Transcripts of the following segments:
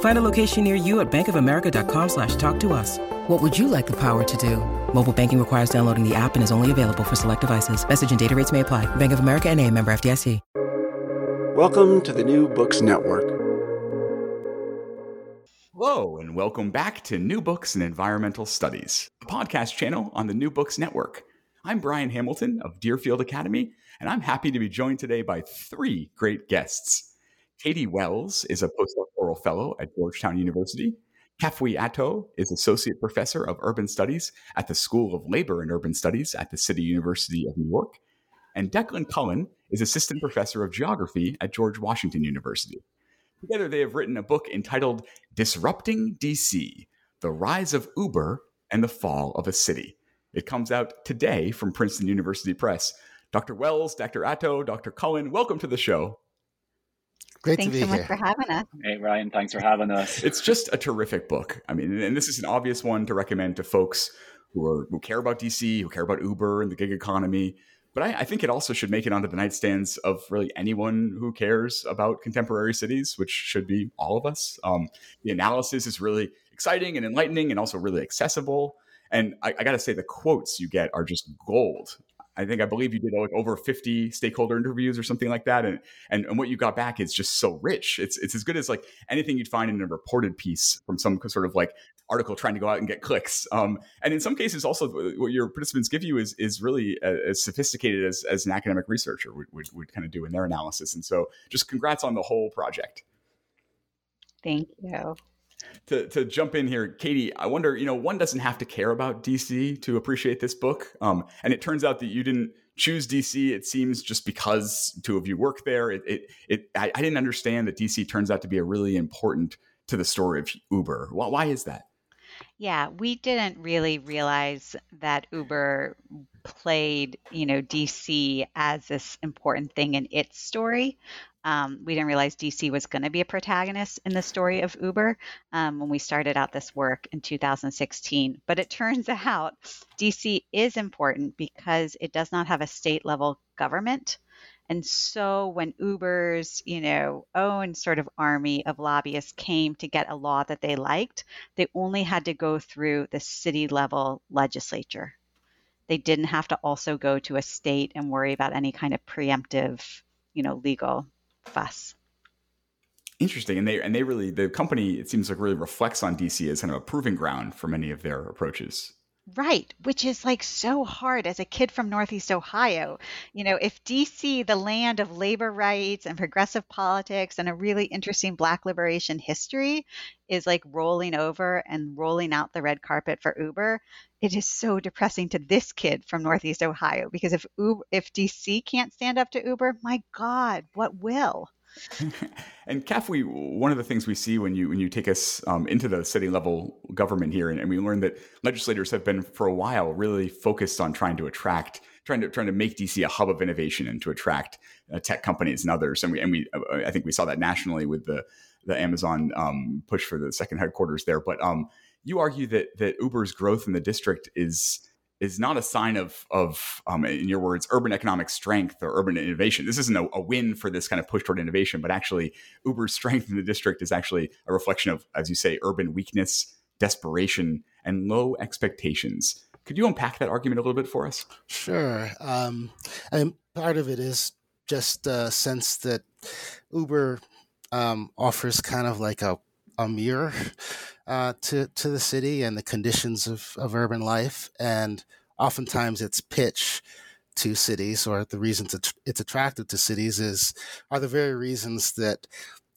Find a location near you at bankofamerica.com slash talk to us. What would you like the power to do? Mobile banking requires downloading the app and is only available for select devices. Message and data rates may apply. Bank of America and a member FDIC. Welcome to the New Books Network. Hello, and welcome back to New Books in Environmental Studies, a podcast channel on the New Books Network. I'm Brian Hamilton of Deerfield Academy, and I'm happy to be joined today by three great guests. Katie Wells is a postdoctoral fellow at Georgetown University. Kafui Attoh is Associate Professor of Urban Studies at the School of Labor and Urban Studies at the City University of New York. And Declan Cullen is Assistant Professor of Geography at George Washington University. Together, they have written a book entitled Disrupting DC The Rise of Uber and the Fall of a City. It comes out today from Princeton University Press. Dr. Wells, Dr. Atto, Dr. Cullen, welcome to the show. Great Thanks to be so here. much for having us. Hey, Ryan, thanks for having us. It's just a terrific book. I mean, and this is an obvious one to recommend to folks who are who care about DC, who care about Uber and the gig economy. But I, I think it also should make it onto the nightstands of really anyone who cares about contemporary cities, which should be all of us. Um, the analysis is really exciting and enlightening, and also really accessible. And I, I got to say, the quotes you get are just gold. I think I believe you did like over 50 stakeholder interviews or something like that. And, and and what you got back is just so rich. It's it's as good as like anything you'd find in a reported piece from some sort of like article trying to go out and get clicks. Um, and in some cases, also what your participants give you is is really as sophisticated as, as an academic researcher would, would, would kind of do in their analysis. And so just congrats on the whole project. Thank you. To, to jump in here, Katie, I wonder, you know, one doesn't have to care about DC to appreciate this book. Um, and it turns out that you didn't choose DC, it seems, just because two of you work there. It, it, it I, I didn't understand that DC turns out to be a really important to the story of Uber. Why, why is that? Yeah, we didn't really realize that Uber played, you know, DC as this important thing in its story. Um, we didn't realize DC was going to be a protagonist in the story of Uber um, when we started out this work in 2016. But it turns out DC is important because it does not have a state level government. And so when Uber's, you know, own sort of army of lobbyists came to get a law that they liked, they only had to go through the city level legislature. They didn't have to also go to a state and worry about any kind of preemptive, you know, legal fuss. Interesting, and they and they really the company it seems like really reflects on DC as kind of a proving ground for many of their approaches. Right, which is like so hard as a kid from Northeast Ohio. You know, if DC, the land of labor rights and progressive politics and a really interesting Black liberation history, is like rolling over and rolling out the red carpet for Uber, it is so depressing to this kid from Northeast Ohio because if Uber, if DC can't stand up to Uber, my God, what will? and Kafui, one of the things we see when you when you take us um, into the city level government here, and, and, we learn that legislators have been for a while really focused on trying to attract, trying to trying to make DC a hub of innovation and to attract uh, tech companies and others. And we and we uh, I think we saw that nationally with the the Amazon um, push for the second headquarters there. But um, you argue that that Uber's growth in the district is is not a sign of of um, in your words urban economic strength or urban innovation. This isn't a, a, win for this kind of push toward innovation but actually uber's strength in the district is actually a reflection of as you say urban weakness desperation and low expectations. Could you unpack that argument a little bit for us? Sure. Um, and part of it is just a sense that uber um, offers kind of like a, a mirror uh, to to the city and the conditions of, of urban life, and oftentimes its pitch to cities or the reasons it's attractive to cities is are the very reasons that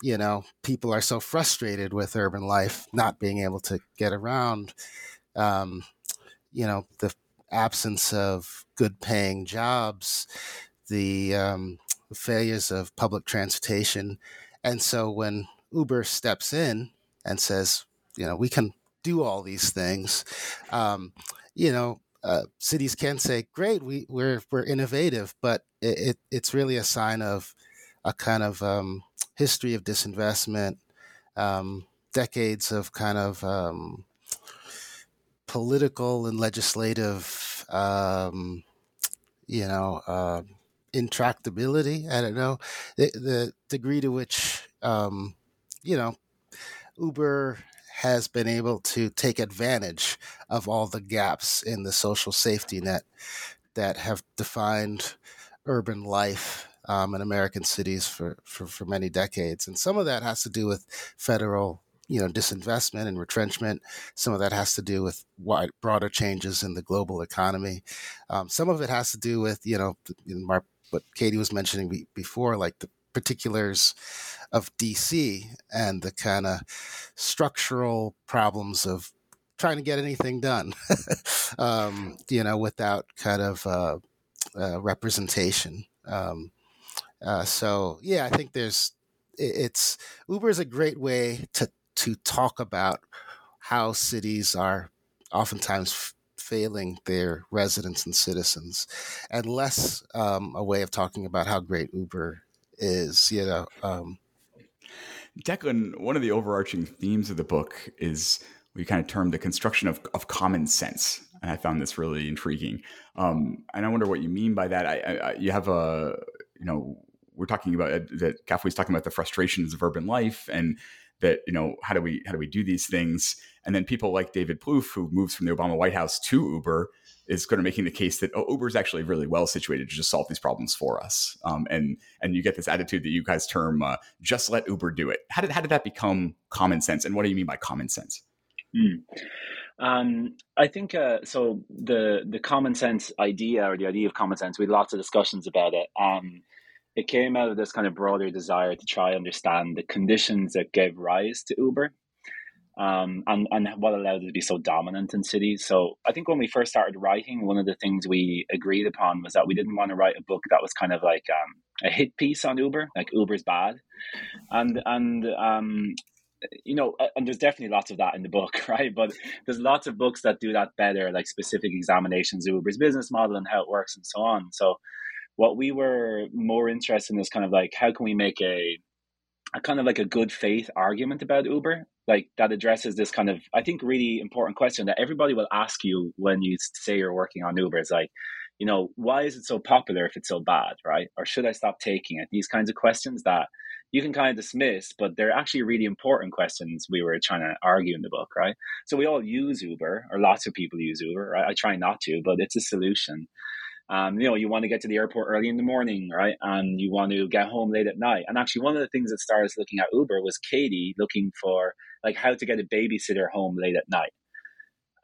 you know people are so frustrated with urban life not being able to get around um, you know the absence of good paying jobs the um, failures of public transportation. And so when uber steps in and says you know, we can do all these things. Um, you know, uh, cities can say, "Great, we, we're we're innovative," but it, it, it's really a sign of a kind of um, history of disinvestment, um, decades of kind of um, political and legislative, um, you know, uh, intractability. I don't know the, the degree to which, um, you know, Uber has been able to take advantage of all the gaps in the social safety net that have defined urban life um, in American cities for, for, for many decades. And some of that has to do with federal you know disinvestment and retrenchment. Some of that has to do with wide, broader changes in the global economy. Um, some of it has to do with you know what Katie was mentioning before, like the particulars of DC and the kind of structural problems of trying to get anything done, um, you know, without kind of uh, uh, representation. Um, uh, so yeah, I think there's it's Uber is a great way to to talk about how cities are oftentimes f- failing their residents and citizens, and less um, a way of talking about how great Uber is. You know, um, Declan, one of the overarching themes of the book is we kind of termed the construction of, of common sense. And I found this really intriguing. Um, and I wonder what you mean by that. I, I, you have a, you know, we're talking about uh, that Kafui's talking about the frustrations of urban life and that, you know, how do we, how do we do these things? And then people like David Plouffe, who moves from the Obama White House to Uber, is kind of making the case that oh, Uber is actually really well situated to just solve these problems for us. Um, and and you get this attitude that you guys term uh, just let Uber do it. How did how did that become common sense? And what do you mean by common sense? Mm. Um, I think uh, so. The the common sense idea or the idea of common sense, we had lots of discussions about it. Um, it came out of this kind of broader desire to try understand the conditions that gave rise to Uber um, and, and what allowed it to be so dominant in cities. So I think when we first started writing, one of the things we agreed upon was that we didn't want to write a book that was kind of like um, a hit piece on Uber, like Uber's bad, and and um, you know, and there's definitely lots of that in the book, right? But there's lots of books that do that better, like specific examinations of Uber's business model and how it works and so on. So what we were more interested in is kind of like how can we make a a kind of like a good faith argument about Uber, like that addresses this kind of, I think, really important question that everybody will ask you when you say you're working on Uber. It's like, you know, why is it so popular if it's so bad, right? Or should I stop taking it? These kinds of questions that you can kind of dismiss, but they're actually really important questions we were trying to argue in the book, right? So we all use Uber, or lots of people use Uber, right? I try not to, but it's a solution. Um, you know, you want to get to the airport early in the morning, right? And you want to get home late at night. And actually, one of the things that started looking at Uber was Katie looking for like how to get a babysitter home late at night.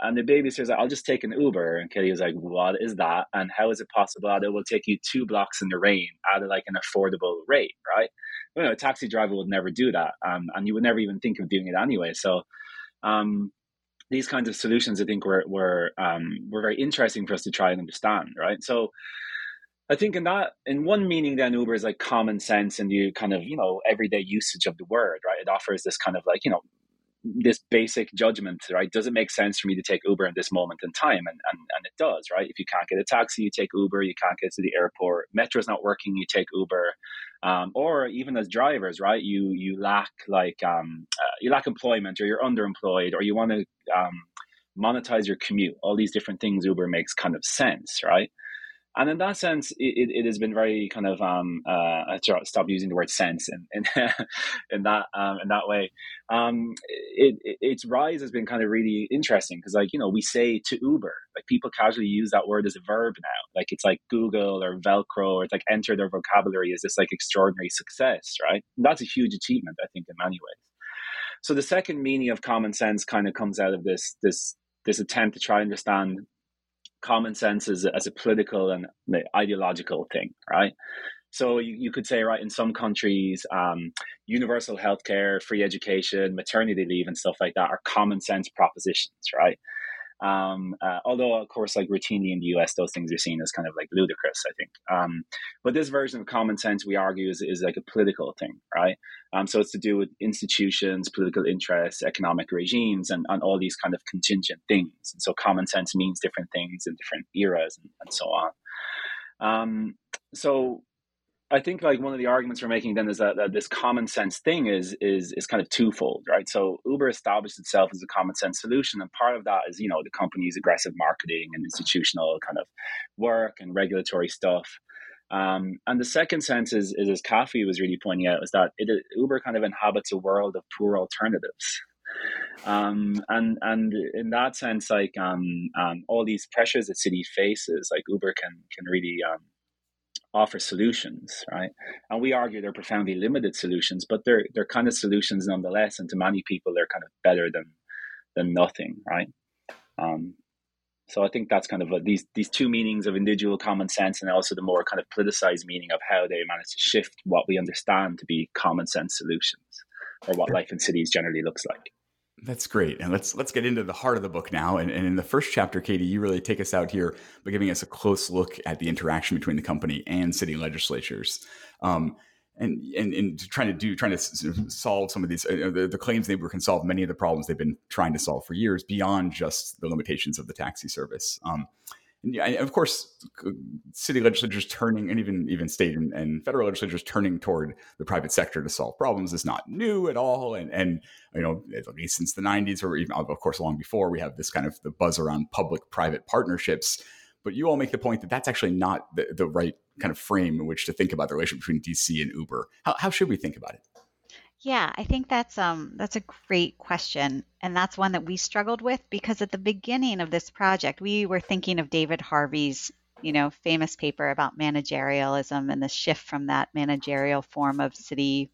And the babysitter's like, I'll just take an Uber. And Katie was like, What is that? And how is it possible that it will take you two blocks in the rain at like an affordable rate, right? You know, a taxi driver would never do that. Um, and you would never even think of doing it anyway. So, um, these kinds of solutions, I think, were were um, were very interesting for us to try and understand, right? So, I think in that, in one meaning, then Uber is like common sense and you kind of you know everyday usage of the word, right? It offers this kind of like you know this basic judgment, right? Does it make sense for me to take Uber in this moment in time? And, and and it does, right? If you can't get a taxi, you take Uber. You can't get to the airport. Metro's not working, you take Uber. Um, or even as drivers, right? You you lack like um, uh, you lack employment, or you're underemployed, or you want to um, monetize your commute, all these different things Uber makes kind of sense, right? And in that sense, it, it has been very kind of um, uh, stop using the word sense in in, in that um, in that way. Um, it, it, its rise has been kind of really interesting because, like you know, we say to Uber, like people casually use that word as a verb now. Like it's like Google or Velcro, or it's like enter their vocabulary as this like extraordinary success, right? And that's a huge achievement, I think, in many ways. So the second meaning of common sense kind of comes out of this this this attempt to try and understand common sense as a, as a political and ideological thing, right? So you, you could say, right, in some countries, um, universal healthcare, free education, maternity leave, and stuff like that are common sense propositions, right? Um, uh, although, of course, like routinely in the US, those things are seen as kind of like ludicrous, I think. Um, but this version of common sense, we argue, is, is like a political thing, right? Um, so it's to do with institutions, political interests, economic regimes, and, and all these kind of contingent things. And so common sense means different things in different eras and, and so on. Um, so I think like one of the arguments we're making then is that, that this common sense thing is is is kind of twofold, right? So Uber established itself as a common sense solution, and part of that is you know the company's aggressive marketing and institutional kind of work and regulatory stuff. Um, and the second sense is, is as Kathy was really pointing out, is that it, Uber kind of inhabits a world of poor alternatives. Um, and and in that sense, like um, um, all these pressures that city faces, like Uber can can really um, offer solutions, right? And we argue they're profoundly limited solutions, but they're they're kind of solutions nonetheless. And to many people, they're kind of better than than nothing, right? Um, so I think that's kind of a, these these two meanings of individual common sense and also the more kind of politicized meaning of how they manage to shift what we understand to be common sense solutions or what life in cities generally looks like. That's great. And let's let's get into the heart of the book now. And, and, in the first chapter, Katie, you really take us out here by giving us a close look at the interaction between the company and city legislatures. Um, and, and, and trying to do trying to solve some of these uh, the, the, claims they were can solve many of the problems they've been trying to solve for years beyond just the limitations of the taxi service. Um, and of course, city legislatures turning, and even even state and, and, federal legislatures turning toward the private sector to solve problems is not new at all. And and you know, at least since the '90s, or even of course long before, we have this kind of the buzz around public-private partnerships. But you all make the point that that's actually not the, the right kind of frame in which to think about the relationship between DC and Uber. How, how should we think about it? Yeah, I think that's um that's a great question and that's one that we struggled with because at the beginning of this project we were thinking of David Harvey's, you know, famous paper about managerialism and the shift from that managerial form of city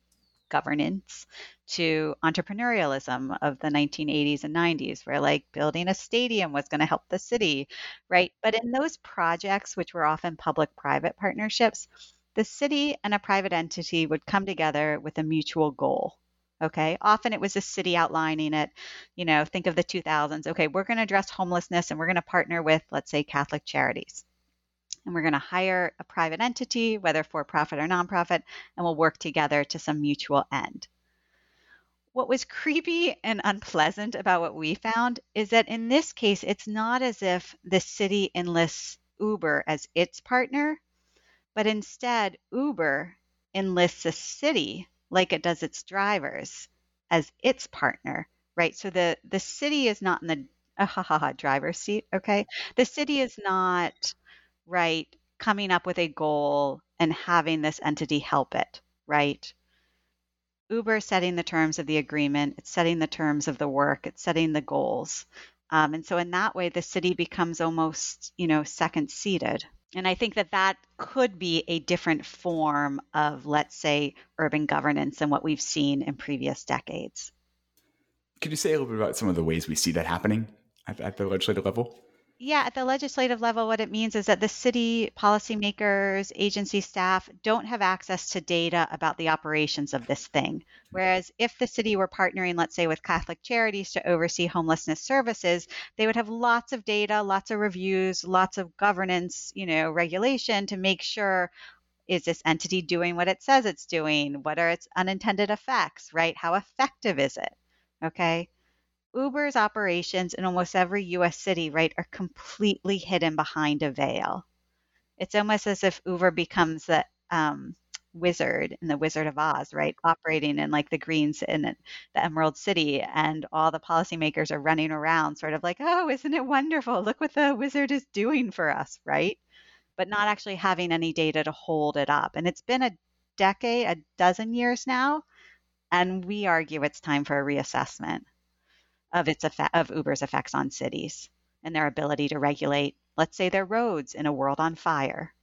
governance to entrepreneurialism of the 1980s and 90s where like building a stadium was going to help the city, right? But in those projects which were often public private partnerships, the city and a private entity would come together with a mutual goal. Okay. Often it was the city outlining it. You know, think of the 2000s. Okay, we're going to address homelessness and we're going to partner with, let's say, Catholic Charities. And we're going to hire a private entity, whether for profit or nonprofit, and we'll work together to some mutual end. What was creepy and unpleasant about what we found is that in this case, it's not as if the city enlists Uber as its partner, but instead, Uber enlists a city like it does its drivers as its partner, right? So the, the city is not in the uh, ha, ha, ha, driver's seat, okay? The city is not, right, coming up with a goal and having this entity help it, right? Uber setting the terms of the agreement, it's setting the terms of the work, it's setting the goals. Um, and so in that way, the city becomes almost, you know, second seated, and I think that that could be a different form of, let's say, urban governance than what we've seen in previous decades. Could you say a little bit about some of the ways we see that happening at, at the legislative level? Yeah, at the legislative level, what it means is that the city policymakers, agency staff don't have access to data about the operations of this thing. Whereas if the city were partnering, let's say, with Catholic Charities to oversee homelessness services, they would have lots of data, lots of reviews, lots of governance, you know, regulation to make sure is this entity doing what it says it's doing? What are its unintended effects, right? How effective is it? Okay. Uber's operations in almost every US city, right, are completely hidden behind a veil. It's almost as if Uber becomes the um, wizard in the Wizard of Oz, right? Operating in like the greens in the Emerald City, and all the policymakers are running around, sort of like, oh, isn't it wonderful? Look what the wizard is doing for us, right? But not actually having any data to hold it up. And it's been a decade, a dozen years now, and we argue it's time for a reassessment of its effect, of Uber's effects on cities and their ability to regulate, let's say, their roads in a world on fire.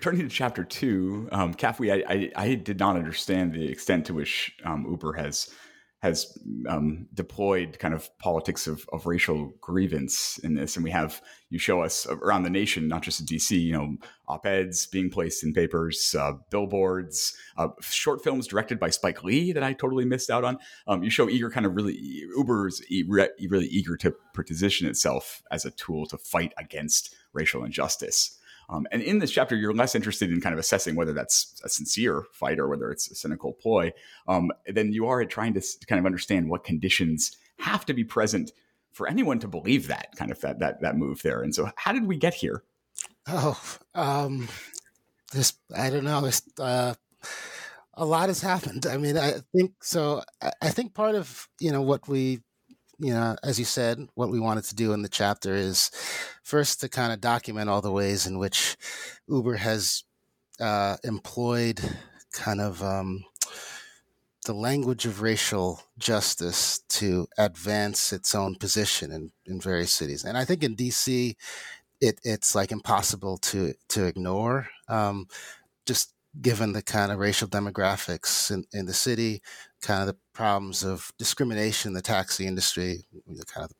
Turning to chapter two, um, Kafui, I, I, I, did not understand the extent to which um, Uber has has um, deployed kind of politics of, of racial grievance in this, and we have you show us around the nation, not just in DC, you know, op-eds being placed in papers, uh, billboards, uh, short films directed by Spike Lee that I totally missed out on. Um, you show eager, kind of really Uber's really eager to position itself as a tool to fight against racial injustice. Um, and in this chapter, you're less interested in kind of assessing whether that's a sincere fight or whether it's a cynical ploy um, than you are at trying to kind of understand what conditions have to be present for anyone to believe that kind of that that that move there. And so, how did we get here? Oh, um, this I don't know. Uh, a lot has happened. I mean, I think so. I think part of you know what we you know, as you said, what we wanted to do in the chapter is first to kind of document all the ways in which Uber has uh, employed kind of um, the language of racial justice to advance its own position in, in various cities. And I think in DC, it, it's like impossible to to ignore. Um, just given the kind of racial demographics in, in the city, kind of the problems of discrimination in the taxi industry, the kind of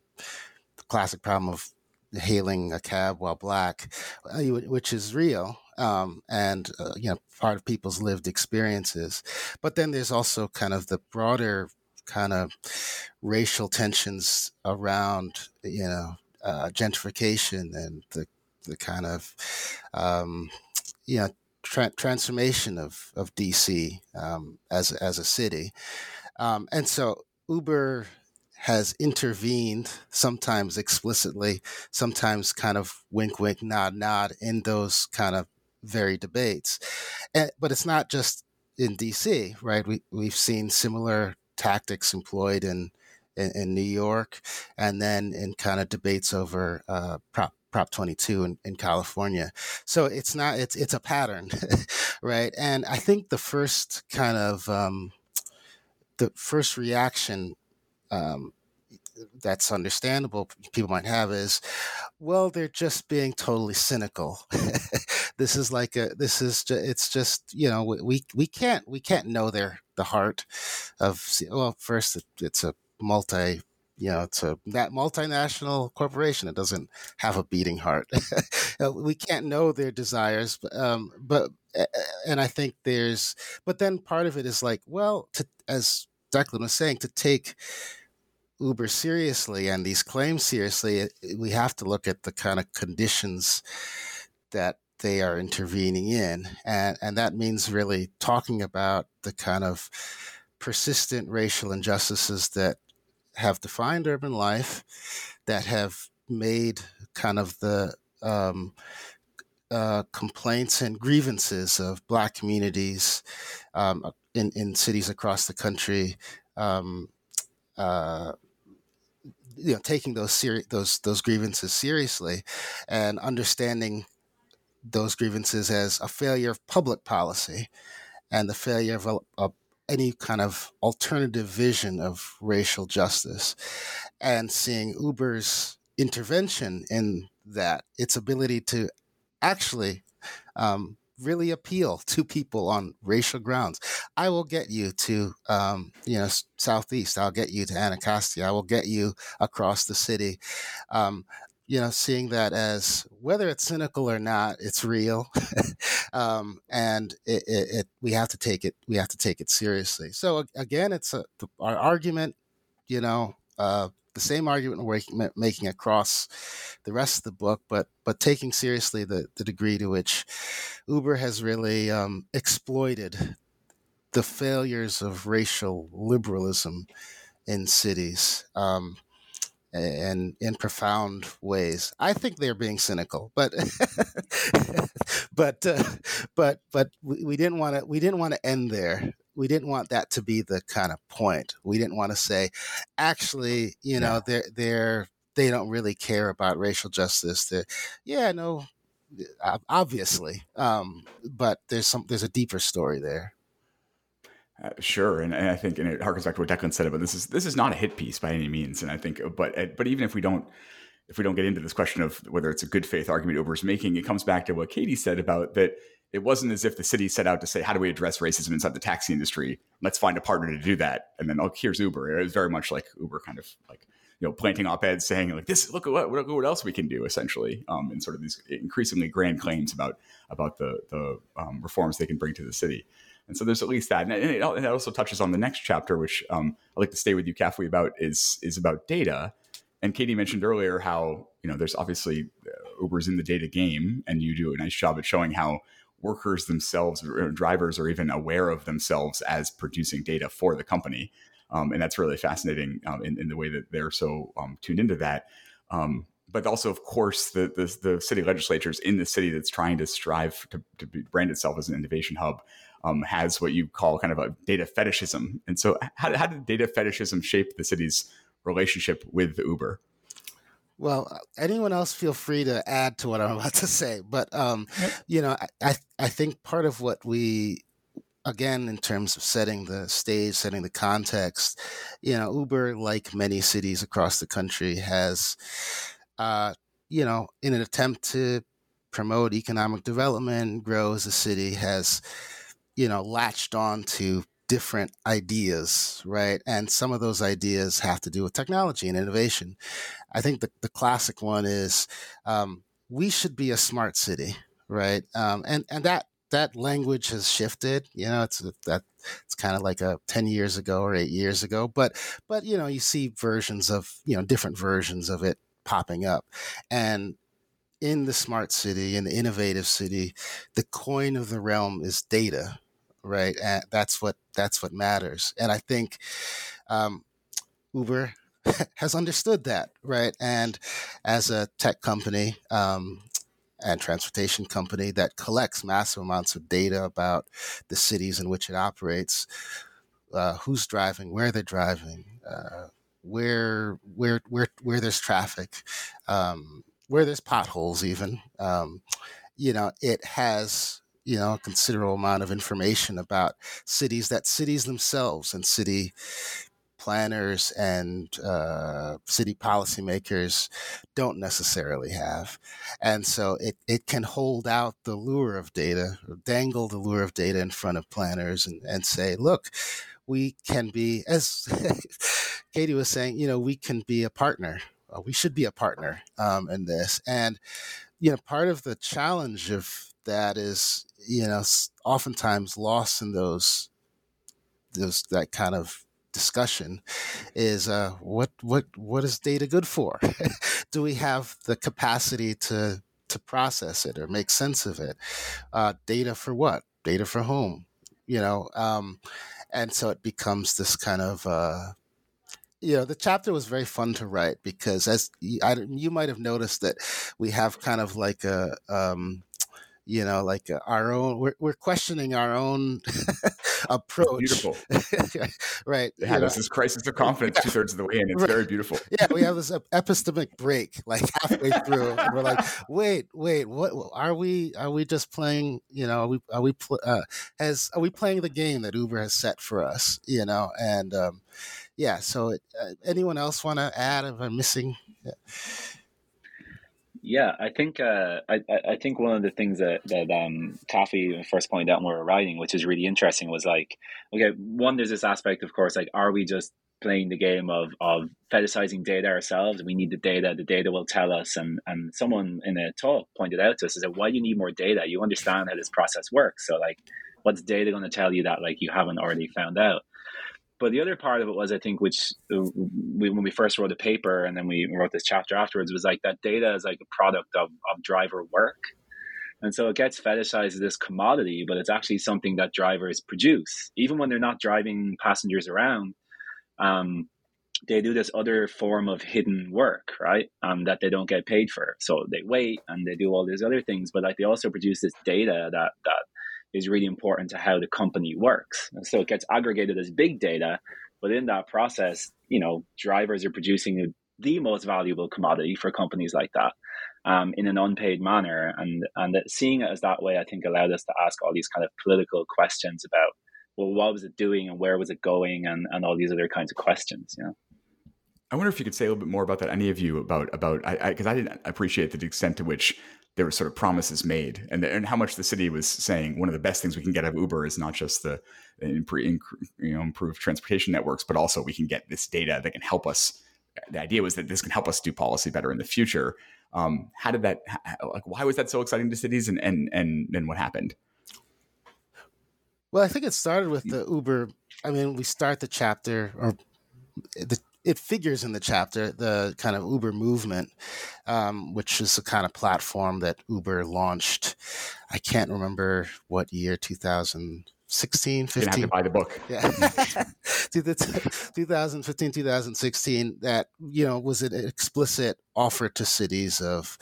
the classic problem of hailing a cab while black, uh, which is real. Um, and uh, you know part of people's lived experiences but then there's also kind of the broader kind of racial tensions around you know uh, gentrification and the the kind of um, you know tra- transformation of of DC um, as as a city, um, and so Uber has intervened sometimes explicitly, sometimes kind of wink wink nod nod in those kind of very debates, and, but it's not just in DC, right? We we've seen similar tactics employed in in, in, New York, and then in kind of debates over uh, prop Prop 22 in, in California. So it's not it's it's a pattern, right? And I think the first kind of um, the first reaction um, that's understandable people might have is well they're just being totally cynical this is like a this is just, it's just you know we we can't we can't know their the heart of well first it's a multi you know, it's a that multinational corporation. It doesn't have a beating heart. Uh, we can't know their desires, um, but and I think there's, but then part of it is like, well, to, as Declan was saying, to take Uber seriously and these claims seriously, we have to look at the kind of conditions that they are intervening in, and and that means really talking about the kind of persistent racial injustices that have defined urban life, that have made kind of the um, uh, complaints and grievances of Black communities um, in in cities across the country. Um, uh, you know, taking those seri- those those grievances seriously, and understanding those grievances as a failure of public policy, and the failure of a, a any kind of alternative vision of racial justice and seeing Uber's intervention in that, its ability to actually um, really appeal to people on racial grounds. I will get you to, um, you know, southeast. I'll get you to Anacostia. I will get you across the city. Um, you know, seeing that as whether it's cynical or not, it's real, um, and it, it, it, we have to take it. We have to take it seriously. So again, it's a, our argument. You know, uh, the same argument we're making across the rest of the book, but but taking seriously the the degree to which Uber has really um, exploited the failures of racial liberalism in cities. Um, and in profound ways. I think they're being cynical, but but uh, but but we, we didn't want to we didn't want to end there. We didn't want that to be the kind of point. We didn't want to say, actually, you know, yeah. they're they're they don't really care about racial justice. They're, yeah, no, obviously, um, but there's some there's a deeper story there. Uh, sure, and, and, I think, and it harkens back to what Declan said, about this is this is not a hit piece by any means, and I think, but uh, but even if we don't if we don't get into this question of whether it's a good faith argument Uber is making, it comes back to what Katie said about that. It wasn't as if the city set out to say, "How do we address racism inside the taxi industry? Let's find a partner to do that." And then, oh, here's Uber. It was very much like Uber, kind of like you know, planting op-eds saying like this, look at what, what else we can do, essentially, um, and sort of these increasingly grand claims about about the the um, reforms they can bring to the city. And so there's at least that, and it, it also touches on the next chapter, which um, I'd like to stay with you, Kafui, about is is about data. And Katie mentioned earlier how you know there's obviously uh, Uber's in the data game, and you do a nice job at showing how workers themselves, or drivers, are even aware of themselves as producing data for the company. Um, and that's really fascinating um, in, in, the way that they're so um, tuned into that. Um, but also, of course, the, the, the city legislatures in the city that's trying to strive to, to brand itself as an innovation hub um, has what you call kind of a data fetishism. And so, how, how did data fetishism shape the city's relationship with Uber? Well, uh, anyone else feel free to add to what I'm about to say. But um, you know, I I think part of what we again in terms of setting the stage setting the context you know uber like many cities across the country has uh, you know in an attempt to promote economic development grow as a city has you know latched on to different ideas right? And some of those ideas have to do with technology and innovation. I think the, the classic one is um, we should be a smart city right? Um, and and that that language has shifted. You know, it's that it's kind of like a ten years ago or eight years ago. But but you know, you see versions of you know different versions of it popping up, and in the smart city, in the innovative city, the coin of the realm is data, right? And that's what that's what matters. And I think um, Uber has understood that, right? And as a tech company, um, and transportation company that collects massive amounts of data about the cities in which it operates, uh, who's driving, where they're driving, uh, where where where where there's traffic, um, where there's potholes, even. Um, you know, it has you know a considerable amount of information about cities that cities themselves and city planners and uh, city policymakers don't necessarily have. And so it, it can hold out the lure of data, dangle the lure of data in front of planners and, and say, look, we can be, as Katie was saying, you know, we can be a partner. Uh, we should be a partner um, in this. And, you know, part of the challenge of that is, you know, oftentimes lost in those, those, that kind of discussion is uh, what what what is data good for? Do we have the capacity to to process it or make sense of it? Uh, data for what? Data for whom? You know, um, and so it becomes this kind of uh, you know the chapter was very fun to write because as I, you might have noticed that we have kind of like a um, you know like uh, our own we're, we're questioning our own approach. beautiful. Right yeah there's this crisis of confidence yeah. two-thirds of the way in. It's right. very beautiful. Yeah we have this epistemic break like halfway through we're like wait wait what are we are we just playing you know are we are we uh, has are we playing the game that uber has set for us? You know and um yeah so it, uh, anyone else want to add if i'm missing? Yeah. Yeah, I think uh, I, I think one of the things that that um, Kafui first pointed out when we were writing, which is really interesting, was like, okay, one, there's this aspect, of course, like, are we just playing the game of of fetishizing data ourselves? We need the data. The data will tell us. And and someone in a talk pointed out to us is that why do you need more data? You understand how this process works. So like, what's data going to tell you that like you haven't already found out? But the other part of it was, I think, which uh, we, when we first wrote the paper and then we wrote this chapter afterwards, was like that data is like a product of, of driver work. And so it gets fetishized as this commodity, but it's actually something that drivers produce. Even when they're not driving passengers around, um, they do this other form of hidden work, right? Um, that they don't get paid for. So they wait and they do all these other things, but like they also produce this data that that is really important to how the company works. And so it gets aggregated as big data, but in that process, you know, drivers are producing the most valuable commodity for companies like that um, in an unpaid manner. And and seeing it as that way, I think allowed us to ask all these kind of political questions about well, what was it doing and where was it going and, and all these other kinds of questions, you know. I wonder if you could say a little bit more about that, any of you, about about because I, I, I, didn't appreciate the extent to which there were sort of promises made, and and how much the city was saying one of the best things we can get out of Uber is not just the you know improved transportation networks, but also we can get this data that can help us. The idea was that this can help us do policy better in the future. Um, how did that? Like, why was that so exciting to cities, and and and then what happened? Well, I think it started with the Uber. I mean, we start the chapter, or the it figures in the chapter the kind of Uber movement, um, which is the kind of platform that Uber launched. I can't remember what year, 2016, 15. You have to buy the book. Yeah. 2015, 2016, that, you know, was an explicit offer to cities of,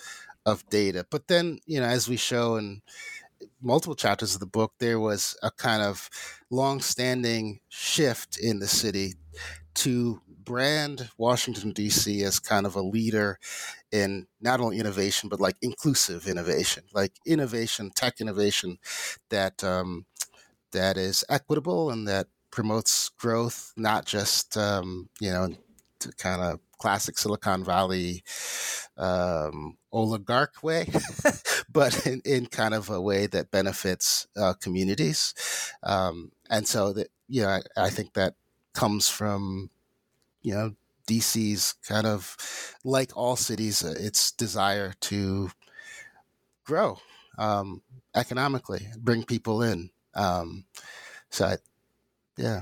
of data. But then, you know, as we show in multiple chapters of the book, there was a kind of long-standing shift in the city to brand Washington, D.C. as kind of a leader in not only innovation, but like inclusive innovation, like innovation, tech innovation that, um, that is equitable and that promotes growth, not just, um, you know, to kind of classic Silicon Valley um, oligarch way, but in, in kind of a way that benefits uh, communities. Um, and so that, you know, I, I think that comes from you know DC's kind of like all cities, uh, its desire to grow um, economically, bring people in. Um, so, I, yeah.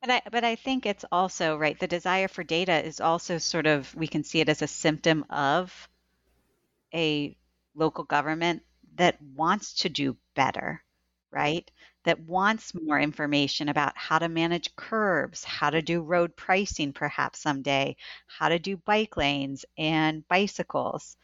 But I, but I think it's also right. The desire for data is also sort of we can see it as a symptom of a local government that wants to do better, right? That wants more information about how to manage curbs, how to do road pricing, perhaps someday, how to do bike lanes and bicycles.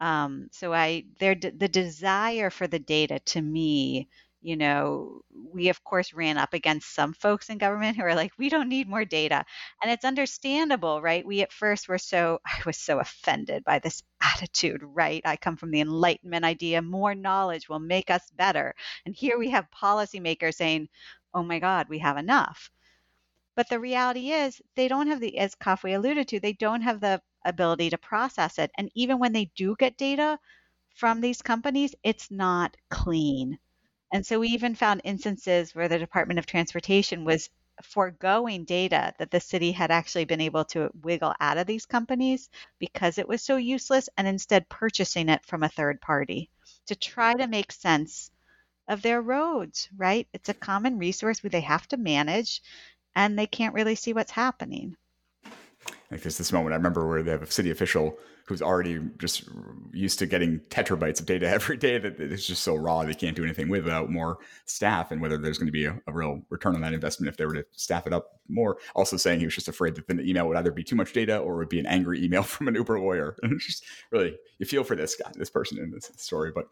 Um, so I, there, the desire for the data to me you know, we of course ran up against some folks in government who are like, we don't need more data. And it's understandable, right? We at first were so, I was so offended by this attitude, right? I come from the Enlightenment idea more knowledge will make us better. And here we have policymakers saying, oh my God, we have enough. But the reality is, they don't have the, as Kafui alluded to, they don't have the ability to process it. And even when they do get data from these companies, it's not clean and so we even found instances where the Department of Transportation was foregoing data that the city had actually been able to wiggle out of these companies because it was so useless and instead purchasing it from a third party to try to make sense of their roads, right? It's a common resource they have to manage and they can't really see what's happening. Like there's this moment I remember where they have a city official who's already just used to getting tetrabytes of data every day that it's just so raw they can't do anything with without more staff and whether there's going to be a, a, real return on that investment if they were to staff it up more. Also saying he was just afraid that the email would either be too much data or would be an angry email from an uber lawyer. And it's just really you feel for this guy this person in this story but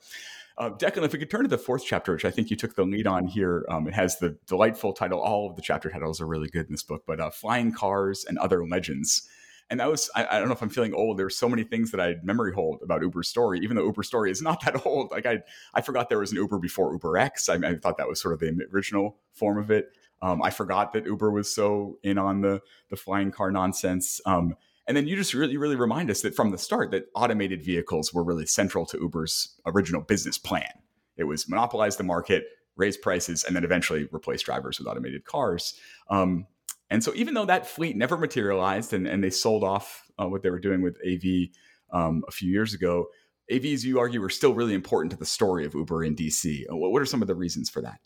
uh, Declan, if we could turn to the fourth chapter, which I think you took the lead on here, um, it has the delightful title. All of the chapter titles are really good in this book, but uh, Flying Cars and Other Legends. And that was, I, I, don't know if I'm feeling old. There were so many things that I memory hold about Uber's story, even though Uber's story is not that old. Like I, I forgot there was an Uber before Uber X. I, I thought that was sort of the original form of it. Um, I forgot that Uber was so in on the the flying car nonsense. Um, and then you just really, really remind us that from the start that automated vehicles were really central to Uber's original business plan. It was monopolize the market, raise prices, and then eventually replace drivers with automated cars. Um, And so even though that fleet never materialized and, and they sold off uh, what they were doing with AV um, a few years ago, AVs, you argue, are still really important to the story of Uber in DC. Uh, what are some of the reasons for that?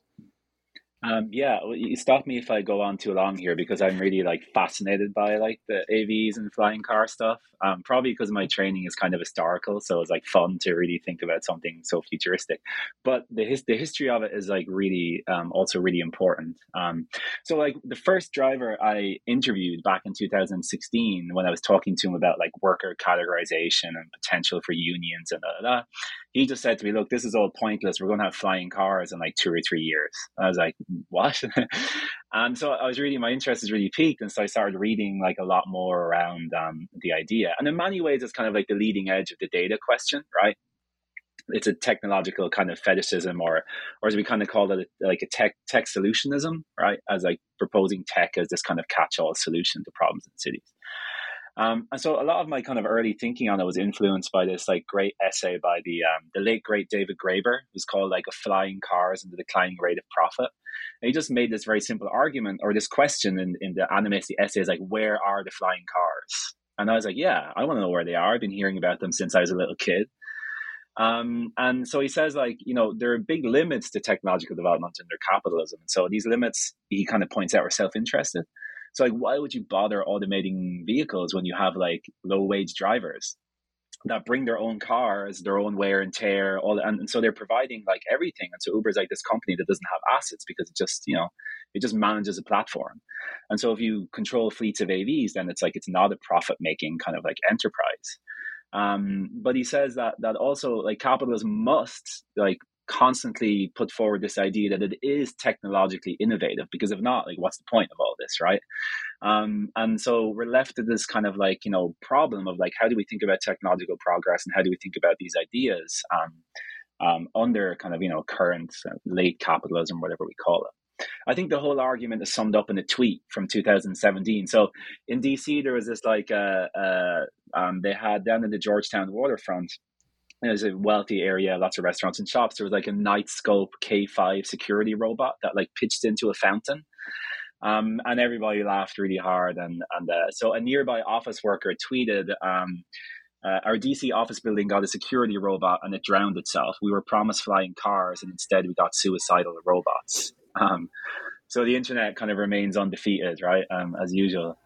Um, yeah, you stop me if I go on too long here because I'm really like fascinated by like the AVs and flying car stuff. Um, probably because my training is kind of historical, so it's like fun to really think about something so futuristic. But the his- the history of it is like really um, also really important. Um, so like the first driver I interviewed back in 2016 when I was talking to him about like worker categorization and potential for unions and da, da, da, he just said to me, "Look, this is all pointless. We're going to have flying cars in like two or three years." I was like, "What?" and so I was really my interest is really piqued, and so I started reading like a lot more around um, the idea. And in many ways, it's kind of like the leading edge of the data question, right? It's a technological kind of fetishism, or or as we kind of call it, like a tech tech solutionism, right? As like proposing tech as this kind of catch-all solution to problems in cities. Um, and so a lot of my kind of early thinking on it was influenced by this like great essay by the um, the late great David Graeber. It was called like a flying cars and the declining rate of profit. And he just made this very simple argument or this question in, in the Animist, the essay is like, where are the flying cars? And I was like, yeah, I want to know where they are. I've been hearing about them since I was a little kid. Um, and so he says, like, you know, there are big limits to technological development under capitalism. And so these limits, he kind of points out, are self interested. So like, why would you bother automating vehicles when you have like low wage drivers that bring their own cars, their own wear and tear, all and, and so they're providing like everything. And so Uber is like this company that doesn't have assets because it just you know it just manages a platform. And so if you control fleets of AVs, then it's like it's not a profit making kind of like enterprise. Um, but he says that that also like capitalism must like constantly put forward this idea that it is technologically innovative because if not like what's the point of all this right um, and so we're left to this kind of like you know problem of like how do we think about technological progress and how do we think about these ideas um, um, under kind of you know current uh, late capitalism whatever we call it I think the whole argument is summed up in a tweet from 2017. So in DC, there was this like uh, uh, um, they had down in the Georgetown waterfront it was a wealthy area, lots of restaurants and shops. There was like a Knightscope K5 security robot that like pitched into a fountain. Um, and everybody laughed really hard. And, and uh, so a nearby office worker tweeted, um, uh, our DC office building got a security robot and it drowned itself. We were promised flying cars and instead we got suicidal robots. Um, so the internet kind of remains undefeated, right? Um, as usual.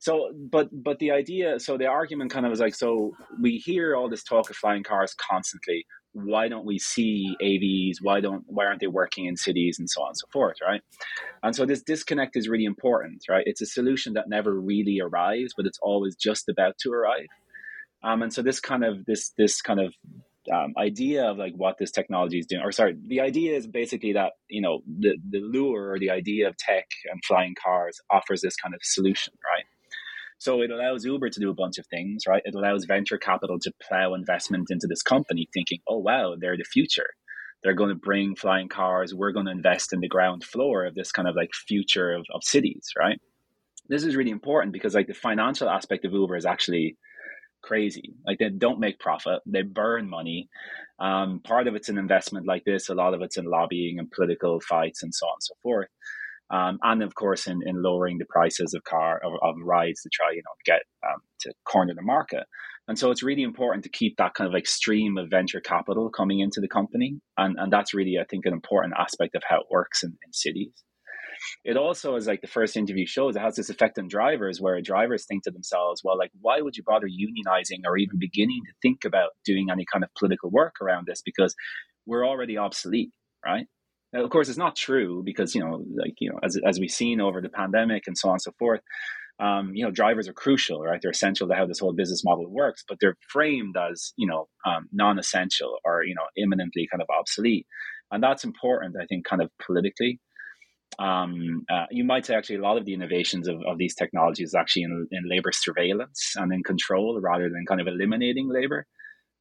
So, but but the idea, so the argument kind of was like, so we hear all this talk of flying cars constantly. Why don't we see AVs? Why don't why aren't they working in cities and so on and so forth, right? And so this disconnect is really important, right? It's a solution that never really arrives, but it's always just about to arrive. Um, and so this kind of this this kind of um, idea of like what this technology is doing, or sorry, the idea is basically that you know the the lure or the idea of tech and flying cars offers this kind of solution, right? So it allows Uber to do a bunch of things, right? It allows venture capital to plow investment into this company, thinking, oh, wow, they're the future. They're going to bring flying cars. We're going to invest in the ground floor of this kind of like future of, of cities, right? This is really important because like the financial aspect of Uber is actually crazy. Like they don't make profit, they burn money. Um, part of it's an investment like this, a lot of it's in lobbying and political fights and so on and so forth um, and of course in, in lowering the prices of car of, of rides to try you know get um, to corner the market. And so it's really important to keep that kind of extreme of venture capital coming into the company. And, and that's really i think an important aspect of how it works in, in cities. It also is like the first interview shows it has this effect on drivers where drivers think to themselves well like why would you bother unionizing or even beginning to think about doing any kind of political work around this? Because we're already obsolete right now, of course, it's not true because you know, like you know, as as we've seen over the pandemic and so on and so forth, um, you know, drivers are crucial, right? They're essential to how this whole business model works, but they're framed as you know um, non-essential or you know imminently kind of obsolete, and that's important, I think, kind of politically. Um, uh, you might say actually a lot of the innovations of, of these technologies actually in, in labor surveillance and in control rather than kind of eliminating labor.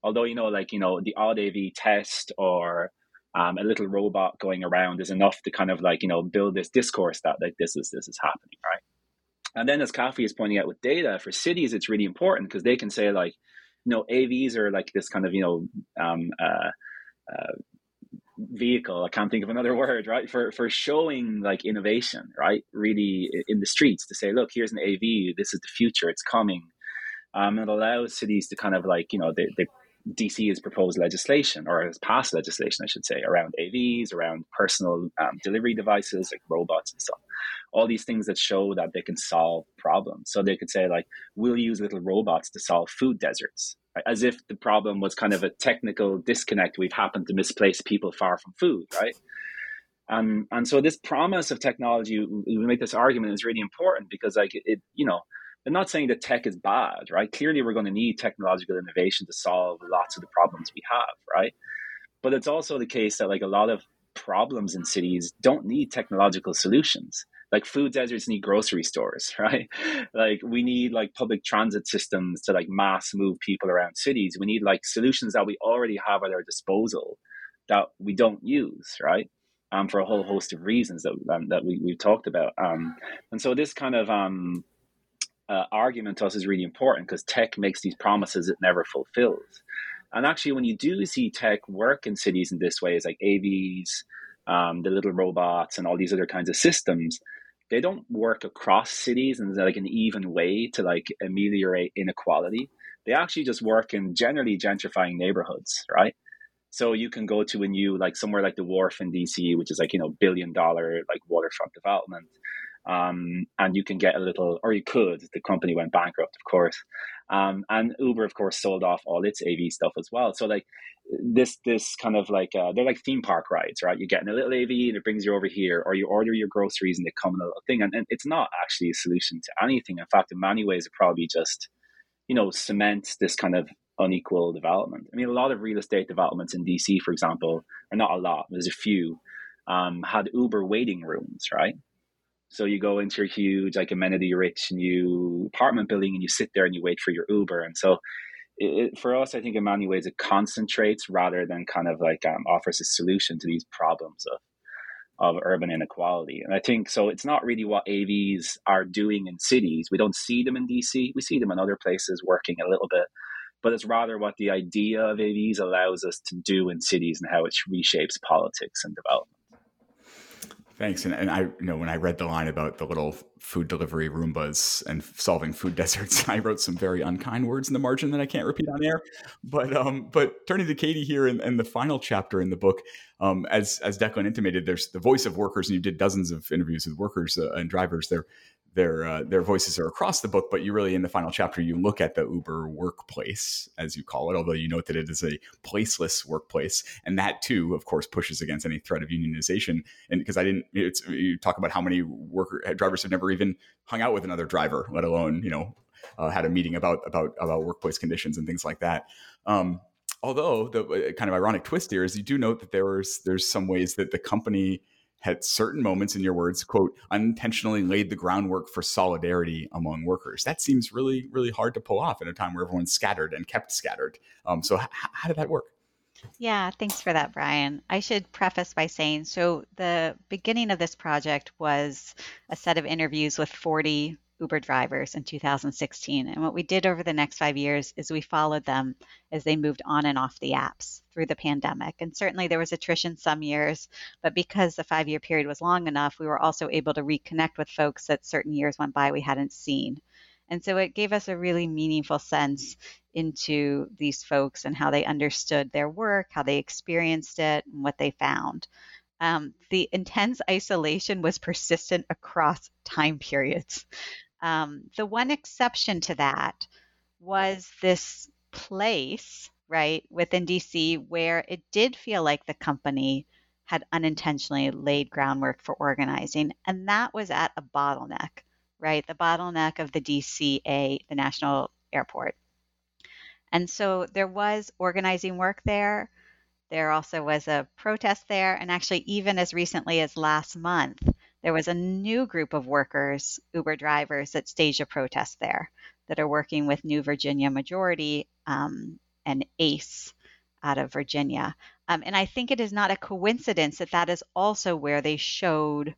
Although you know, like you know, the odd AV test or um, a little robot going around is enough to kind of like you know build this discourse that like this is this is happening right? And then as Kathy is pointing out with data for cities it's really important because they can say like you know avs are like this kind of you know um, uh, uh, vehicle i can't think of another word right? For for showing like innovation right? Really in the streets to say look here's an av this is the future it's coming. Um, it allows cities to kind of like you know they, they DC has proposed legislation or has passed legislation, I should say, around AVs, around personal um, delivery devices like robots and stuff. All these things that show that they can solve problems. So they could say, like, we'll use little robots to solve food deserts, right? as if the problem was kind of a technical disconnect. We've happened to misplace people far from food, right? And and so this promise of technology, we make this argument is really important because, like, it, you know, I'm not saying that tech is bad, right? Clearly, we're going to need technological innovation to solve lots of the problems we have, right? But it's also the case that like a lot of problems in cities don't need technological solutions. Like food deserts need grocery stores, right? Like we need like public transit systems to like mass move people around cities. We need like solutions that we already have at our disposal that we don't use, right? Um, for a whole host of reasons that um, that we we've talked about. Um, and so this kind of um, uh, argument to us is really important because tech makes these promises it never fulfills. And actually, when you do see tech work in cities in this way, it's like AVs, um, the little robots, and all these other kinds of systems, they don't work across cities in like an even way to like ameliorate inequality. They actually just work in generally gentrifying neighborhoods, right? So you can go to a new like somewhere like the Wharf in DC, which is like you know billion dollar like waterfront development, um, and you can get a little, or you could. The company went bankrupt, of course, um, and Uber, of course, sold off all its AV stuff as well. So like this, this kind of like uh, they're like theme park rides, right? You're getting a little AV and it brings you over here, or you order your groceries and they come in a little thing, and, and it's not actually a solution to anything. In fact, in many ways, it probably just you know cements this kind of unequal development. I mean, a lot of real estate developments in DC, for example, are not a lot. There's a few. Um, had Uber waiting rooms, right? So you go into your huge, like amenity rich new apartment building and you sit there and you wait for your Uber. And so it, for us, I think in many ways it concentrates rather than kind of like um, offers a solution to these problems of of urban inequality. And I think so. It's not really what AVs are doing in cities. We don't see them in DC. We see them in other places working a little bit, but it's rather what the idea of AVs allows us to do in cities and how it reshapes politics and development. Thanks. And, and I you know when I read the line about the little food delivery Roombas and solving food deserts, I wrote some very unkind words in the margin that I can't repeat on air. But um, but turning to Katie here in, in the final chapter in the book, um, as as Declan intimated, there's the voice of workers, and you did dozens of interviews with workers uh, and drivers. There their uh, their voices are across the book, but you really in the final chapter you look at the Uber workplace as you call it, although you note that it is a placeless workplace, and that too, of course, pushes against any threat of unionization. And because I didn't, you talk about how many worker uh, drivers have never even hung out with another driver, let alone you know uh, had a meeting about about about workplace conditions and things like that. Um, although the uh, kind of ironic twist here is you do note that there was there's some ways that the company had certain moments, in your words, quote, unintentionally laid the groundwork for solidarity among workers. That seems really, really hard to pull off in a time where everyone's scattered and kept scattered. Um, so, h- how did that work? Yeah, thanks for that, Brian. I should preface by saying so the beginning of this project was a set of interviews with 40 Uber drivers in 2016. And what we did over the next five years is we followed them as they moved on and off the apps through the pandemic. And certainly there was attrition some years, but because the five year period was long enough, we were also able to reconnect with folks that certain years went by we hadn't seen. And so it gave us a really meaningful sense into these folks and how they understood their work, how they experienced it, and what they found. Um, the intense isolation was persistent across time periods. Um, the one exception to that was this place, right, within DC where it did feel like the company had unintentionally laid groundwork for organizing, and that was at a bottleneck, right? The bottleneck of the DCA, the National Airport. And so there was organizing work there. There also was a protest there, and actually, even as recently as last month, there was a new group of workers, Uber drivers, that staged a protest there that are working with New Virginia Majority um, and ACE out of Virginia. Um, and I think it is not a coincidence that that is also where they showed,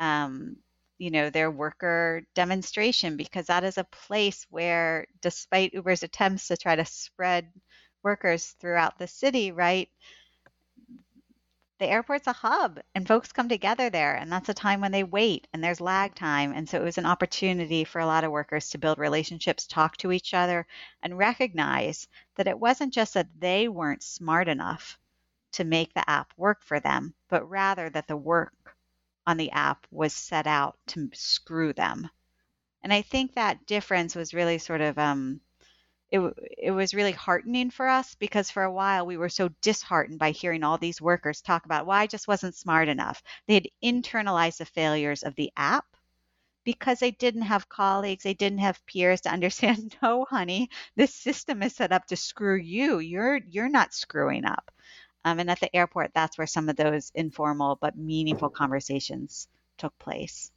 um, you know, their worker demonstration because that is a place where, despite Uber's attempts to try to spread workers throughout the city, right? The airport's a hub and folks come together there and that's a time when they wait and there's lag time. And so it was an opportunity for a lot of workers to build relationships talk to each other and recognize that it wasn't just that they weren't smart enough to make the app work for them but rather that the work on the app was set out to screw them. And i think that difference was really sort of um, it, it was really heartening for us because for a while we were so disheartened by hearing all these workers talk about, well, I just wasn't smart enough. They had internalized the failures of the app because they didn't have colleagues, they didn't have peers to understand, no, honey, this system is set up to screw you. You're you're not screwing up. Um, and at the airport, that's where some of those informal but meaningful conversations took place.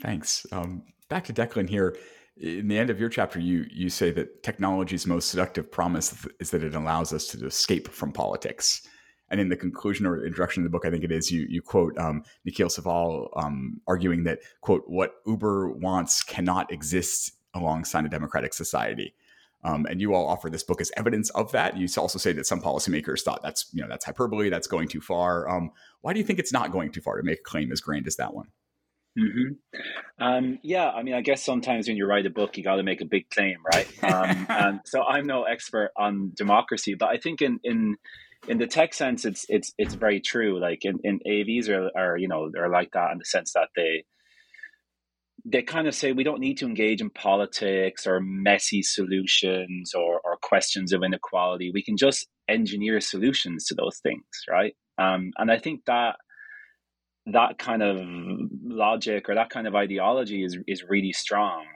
Thanks. Um, back to Declan here in the end of your chapter, you you say that technology's most seductive promise is that it allows us to escape from politics. And in the conclusion or introduction of the book, I think it is you you quote um, Nikil Saval um, arguing that quote what Uber wants cannot exist alongside a democratic society. Um, and you all offer this book as evidence of that. You also say that some policymakers thought that's you know that's hyperbole, that's going too far. Um, why do you think it's not going too far to make a claim as grand as that one? Mm-hmm. Um, yeah, I mean, I guess sometimes when you write a book, you got to make a big claim, right? Um, and so I'm no expert on democracy, but I think in in in the tech sense, it's it's it's very true. Like in, in AVs are, are you know they're like that in the sense that they they kind of say we don't need to engage in politics or messy solutions or, or questions of inequality. We can just engineer solutions to those things, right? Um, and I think that that kind of logic or that kind of ideology is is really strong.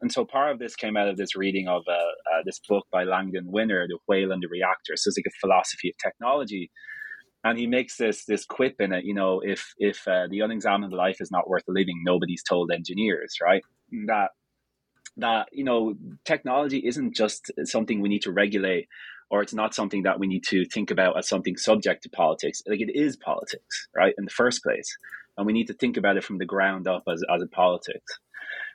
And so part of this came out of this reading of uh, uh, this book by Langdon Winner, The Whale and the Reactor. So it's like a philosophy of technology. And he makes this this quip in it, you know, if if uh, the unexamined life is not worth living, nobody's told engineers, right? That that you know, technology isn't just something we need to regulate or it's not something that we need to think about as something subject to politics. Like it is politics, right, in the first place. And we need to think about it from the ground up as, as a politics.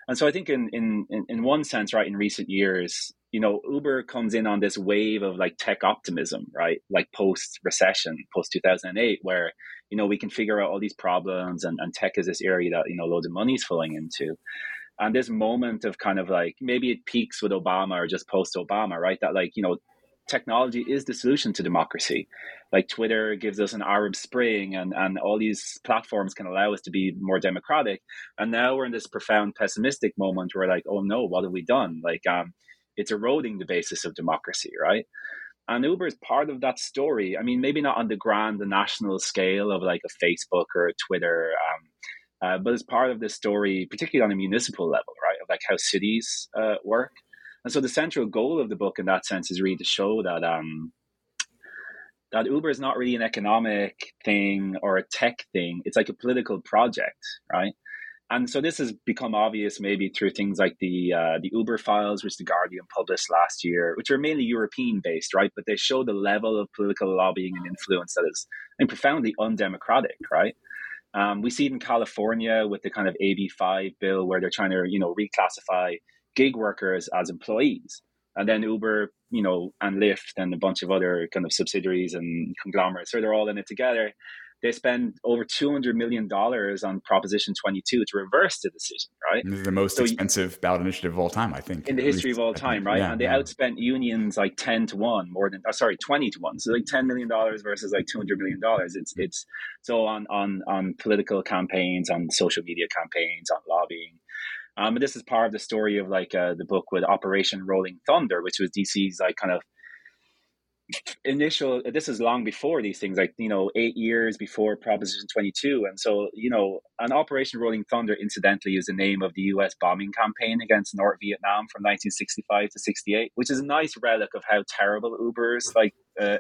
And so I think in, in, in one sense, right, in recent years, you know, Uber comes in on this wave of like tech optimism, right? Like post recession, post 2008, where, you know, we can figure out all these problems and, and tech is this area that, you know, loads of money is flowing into. And this moment of kind of like maybe it peaks with Obama or just post Obama, right? That like, you know, technology is the solution to democracy. Like Twitter gives us an Arab Spring, and, and all these platforms can allow us to be more democratic. And now we're in this profound pessimistic moment where, like, oh no, what have we done? Like, um, it's eroding the basis of democracy, right? And Uber is part of that story. I mean, maybe not on the grand, the national scale of like a Facebook or a Twitter, um, uh, but it's part of the story, particularly on a municipal level, right? Of like how cities uh, work. And so the central goal of the book in that sense is really to show that um, that Uber is not really an economic thing or a tech thing. It's like a political project, right? And so this has become obvious maybe through things like the uh, the Uber files, which the Guardian published last year, which are mainly European based, right? But they show the level of political lobbying and influence that is and profoundly undemocratic, right? Um, we see it in California with the kind of AB5 bill where they're trying to, you know, reclassify gig workers as employees. And then Uber, you know, and Lyft and a bunch of other kind of subsidiaries and conglomerates, so they're all in it together. They spend over $200 million on Proposition 22 to reverse the decision, right? This is the most so expensive ballot initiative of all time, I think. In the history least, of all time, right? Yeah, and they yeah. outspent unions like 10 to 1, more than, oh, sorry, 20 to 1. So like $10 million versus like $200 million. It's, it's so on, on, on political campaigns, on social media campaigns, on lobbying um, and this is part of the story of like uh, the book with Operation Rolling Thunder, which was DC's like kind of initial. This is long before these things, like you know, eight years before Proposition Twenty Two, and so you know, an Operation Rolling Thunder, incidentally, is the name of the U.S. bombing campaign against North Vietnam from 1965 to 68, which is a nice relic of how terrible Uber's like uh,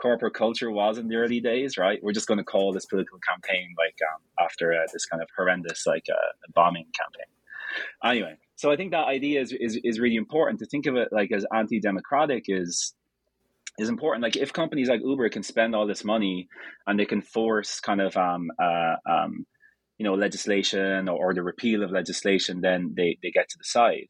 corporate culture was in the early days. Right, we're just going to call this political campaign like um, after uh, this kind of horrendous like uh, bombing campaign. Anyway, so I think that idea is, is, is really important to think of it like as anti-democratic is is important. Like if companies like Uber can spend all this money and they can force kind of um, uh, um, you know legislation or, or, the repeal of legislation, then they, they get to decide.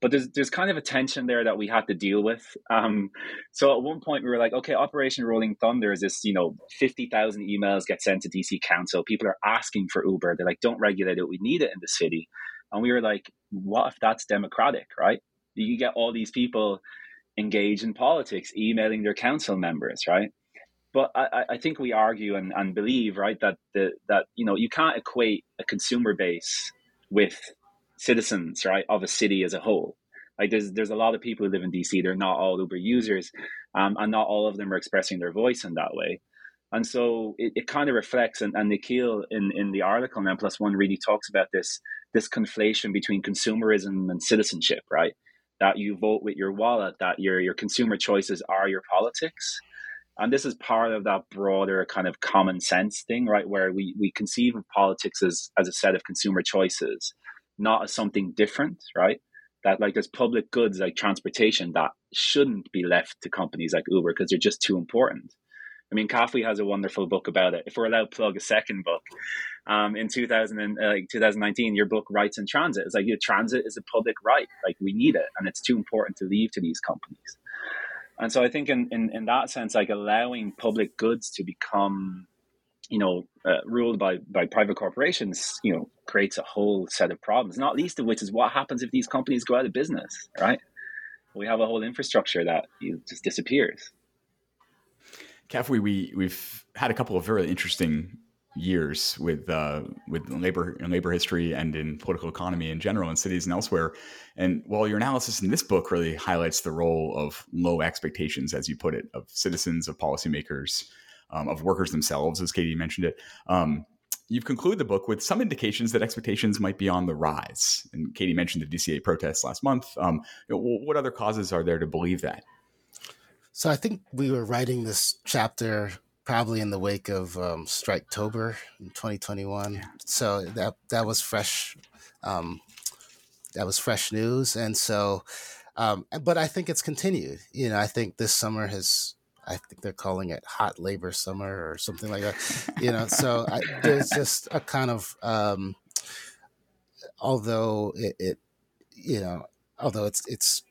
but there's there's kind of a tension there that we had to deal with. Um, so at one point we were like, okay, Operation Rolling Thunder is this, you know, fifty thousand emails get sent to DC Council. People are asking for Uber. They're like, don't regulate it. We need it in the city. And we were like, what if that's democratic, right? You get all these people engaged in politics, emailing their council members, right? But I, I think we argue and, and believe, right, that the that you know you can't equate a consumer base with citizens, right, of a city as a whole. Like there's there's a lot of people who live in DC. They're not all Uber users, um, and not all of them are expressing their voice in that way. And so it, it kind of reflects, and, and Nikil in, in the article in Plus One really talks about this this conflation between consumerism and citizenship, right? That you vote with your wallet, that your your consumer choices are your politics. And this is part of that broader kind of common sense thing, right? Where we, we conceive of politics as, as a set of consumer choices not as something different, right? That like there's public goods like transportation that shouldn't be left to companies like Uber because they're just too important. I mean, Kafui has a wonderful book about it. If we're allowed to plug a second book, um, in 2000 and, uh, like 2019, your book Rights in Transit is like, your transit is a public right. Like we need it, and it's too important to leave to these companies. And so I think in, in, in that sense, like allowing public goods to become you know, uh, ruled by by private corporations, you know, creates a whole set of problems. Not least of which is what happens if these companies go out of business, right? We have a whole infrastructure that you know, just disappears. Kafui, we we've had a couple of very interesting years with uh, with labor in labor history and in political economy in general in cities and elsewhere. And while your analysis in this book really highlights the role of low expectations, as you put it, of citizens, of policymakers, um, of workers themselves, as Katie mentioned it. Um, you've concluded the book with some indications that expectations might be on the rise. And Katie mentioned the DCA protests last month. Um, you know, what other causes are there to believe that? So I think we were writing this chapter probably in the wake of um, Striketober in 2021. Yeah. So that that was fresh. Um, that was fresh news, and so, um, but I think it's continued. You know, I think this summer has I think they're calling it hot labor summer or something like that. You know, so I, there's just a kind of, um, although it, it, you know, although it's it's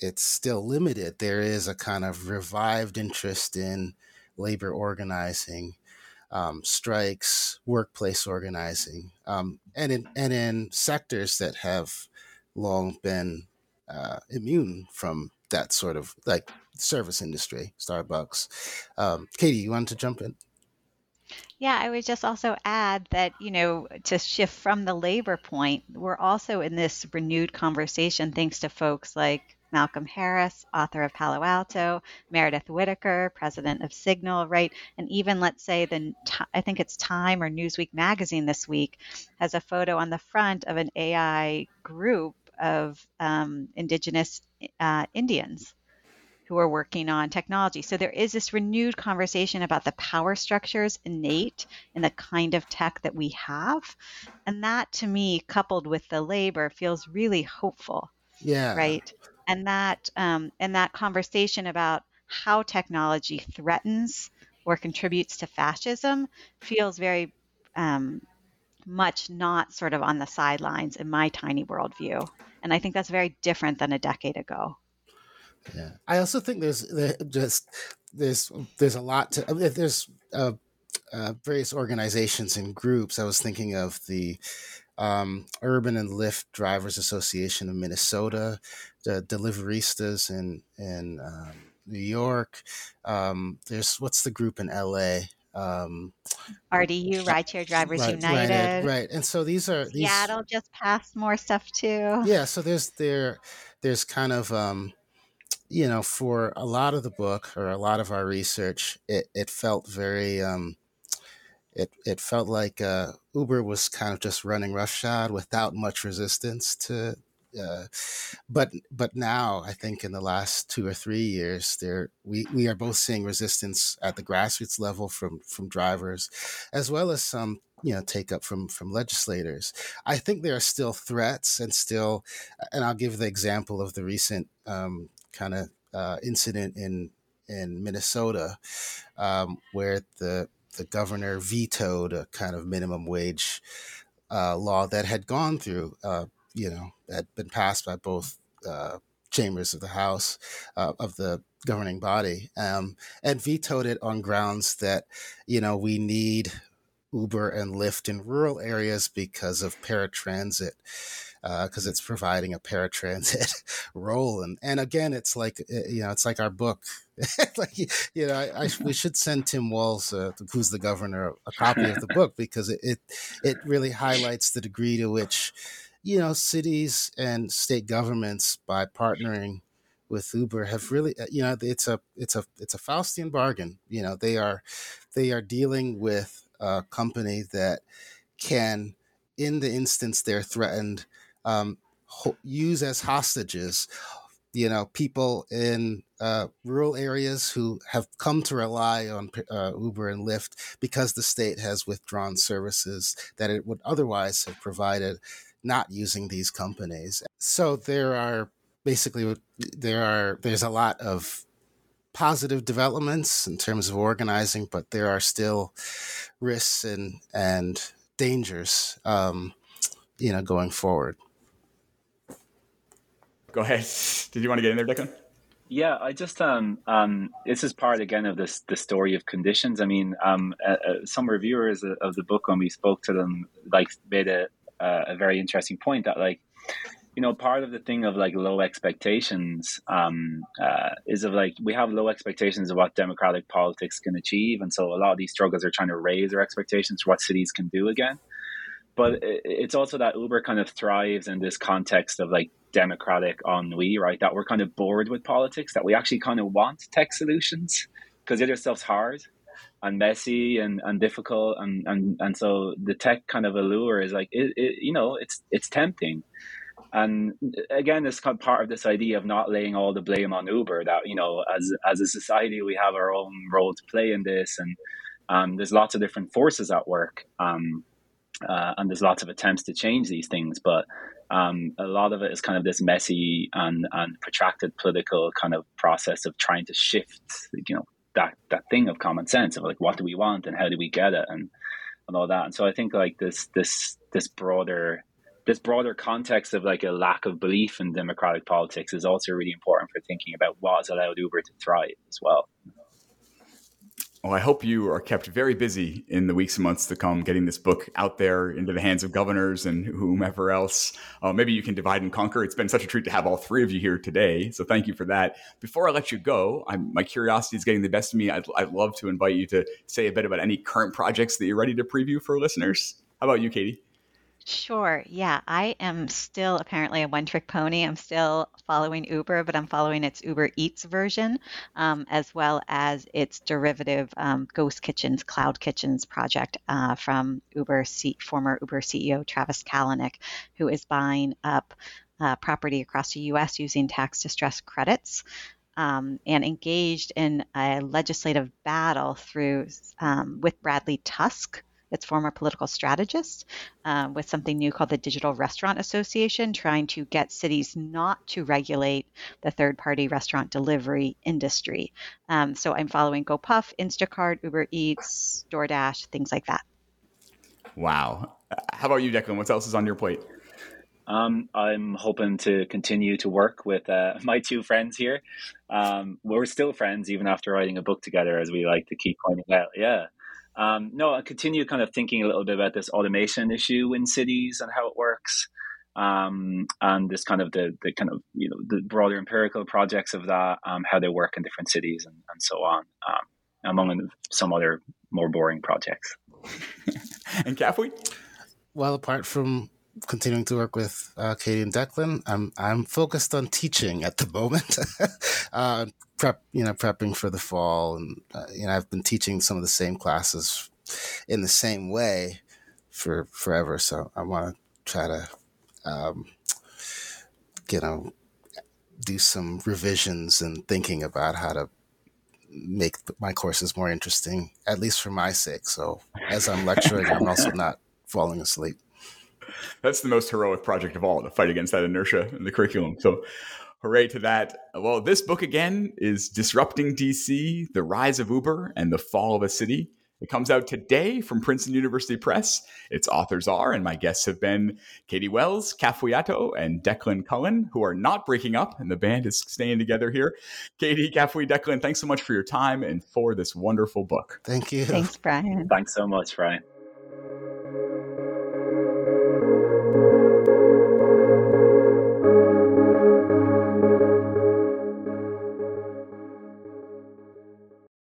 it's still limited, there is a kind of revived interest in labor organizing, um, strikes, workplace organizing, um, and in and in sectors that have long been uh, immune from that sort of like service industry, Starbucks. Um, Katie, you wanted to jump in? Yeah, I would just also add that, you know, to shift from the labor point, we're also in this renewed conversation thanks to folks like Malcolm Harris, author of Palo Alto, Meredith Whittaker, president of Signal, right? And even let's say the I think it's Time or Newsweek magazine this week has a photo on the front of an AI group of um, indigenous uh, Indians who are working on technology. So there is this renewed conversation about the power structures innate in the kind of tech that we have. And that to me, coupled with the labor, feels really hopeful. Yeah. Right. And that um, and that conversation about how technology threatens or contributes to fascism feels very um, much not sort of on the sidelines in my tiny worldview. And I think that's very different than a decade ago. Yeah, I also think there's there just there's there's a lot to there's uh, uh, various organizations and groups. I was thinking of the um, Uber and Lyft Drivers Association of Minnesota, the Deliveristas in in um, New York. Um, there's what's the group in LA? Um, RDU, Rideshare Drivers right, United. Right, right, and so these are these, Seattle just passed more stuff too. Yeah, so there's there there's kind of um, you know, for a lot of the book or a lot of our research, it, it felt very, um, it, it felt like uh, Uber was kind of just running roughshod without much resistance to, uh, but but now I think in the last two or three years, there we, we are both seeing resistance at the grassroots level from from drivers, as well as some you know take up from from legislators. I think there are still threats and still, and I'll give the example of the recent um, kind of uh, incident in in Minnesota um, where the the governor vetoed a kind of minimum wage uh, law that had gone through, uh, you know, had been passed by both uh, chambers of the House uh, of the governing body, um, and vetoed it on grounds that you know we need Uber and Lyft in rural areas because of paratransit because uh, it's providing a paratransit role. And and again, it's like eh, you know, it's like our book. like you know, I, I, we should send Tim Walz, uh, who's the governor, a copy of the book because it, it it really highlights the degree to which you know cities and state governments by partnering with Uber have really uh, you know it's a it's a it's a Faustian bargain. You know they are they are dealing with a company that can, in the instance they're threatened, um, ho- use as hostages you know people in uh, rural areas who have come to rely on uh, Uber and Lyft because the state has withdrawn services that it would otherwise have provided, not using these companies. So there are basically there are there's a lot of positive developments in terms of organizing, but there are still risks and and dangers, um, you know, going forward. Go ahead. Did you want to get in there, Declan? Yeah, I just um um this is part again of this the story of conditions. I mean, um, uh, uh, some reviewers of the book when we spoke to them like made a uh, a very interesting point that like you know part of the thing of like low expectations um, uh, is of like we have low expectations of what democratic politics can achieve and so a lot of these struggles are trying to raise our expectations for what cities can do again but it's also that uber kind of thrives in this context of like democratic ennui, right? That we're kind of bored with politics, that we actually kind of want tech solutions because the other hard and messy and, and difficult and, and and so the tech kind of allure is like it, it you know it's it's tempting and again it's kind of part of this idea of not laying all the blame on uber that you know as as a society we have our own role to play in this and um, there's lots of different forces at work um, uh, and there's lots of attempts to change these things but um, a lot of it is kind of this messy and, and protracted political kind of process of trying to shift, you know, that, that thing of common sense of like, what do we want and how do we get it and, and all that. And so I think like this, this, this broader, this broader context of like a lack of belief in democratic politics is also really important for thinking about what has allowed Uber to thrive as well. Well, I hope you are kept very busy in the weeks and months to come, getting this book out there into the hands of governors and whomever else. Uh, maybe you can divide and conquer. It's been such a treat to have all three of you here today. So thank you for that. Before I let you go, I'm, my curiosity is getting the best of me. I'd, I'd love to invite you to say a bit about any current projects that you're ready to preview for listeners. How about you, Katie? Sure. Yeah. I am still apparently a one trick pony. I'm still following Uber, but I'm following its Uber Eats version, um, as well as its derivative um, Ghost Kitchens, Cloud Kitchens project uh, from Uber C- former Uber CEO Travis Kalanick, who is buying up uh, property across the US using tax distress credits. Um, and engaged in a legislative battle through um, with Bradley Tusk, its former political strategist, um, with something new called the Digital Restaurant Association, trying to get cities not to regulate the third party restaurant delivery industry. Um, so I'm following GoPuff, Instacart, Uber Eats, DoorDash, things like that. Wow. How about you, Declan? What else is on your plate? Um, I'm hoping to continue to work with uh, my two friends here. Um, we're still friends even after writing a book together, as we like to keep pointing out. Yeah. Um, no, I continue kind of thinking a little bit about this automation issue in cities and how it works, um, and this kind of the the kind of you know the broader empirical projects of that, um, how they work in different cities and, and so on, um, among some other more boring projects. and Kafui? Well, apart from continuing to work with uh, Katie and Declan. I'm I'm focused on teaching at the moment. uh, prep, you know, prepping for the fall, and uh, you know, I've been teaching some of the same classes in the same way for forever. So I want to try to, um, you know, do some revisions and thinking about how to make my courses more interesting, at least for my sake. So as I'm lecturing, I'm also not falling asleep that's the most heroic project of all to fight against that inertia in the curriculum. So hooray to that. Well, this book again is Disrupting DC, The Rise of Uber and the Fall of a City. It comes out today from Princeton University Press. Its authors are, and my guests have been Katie Wells, Kafui Attoh, and Declan Cullen, who are not breaking up, and the band is staying together here. Katie, Kafui, Declan, thanks so much for your time and for this wonderful book. Thank you. Thanks, Brian. Thanks so much, Brian.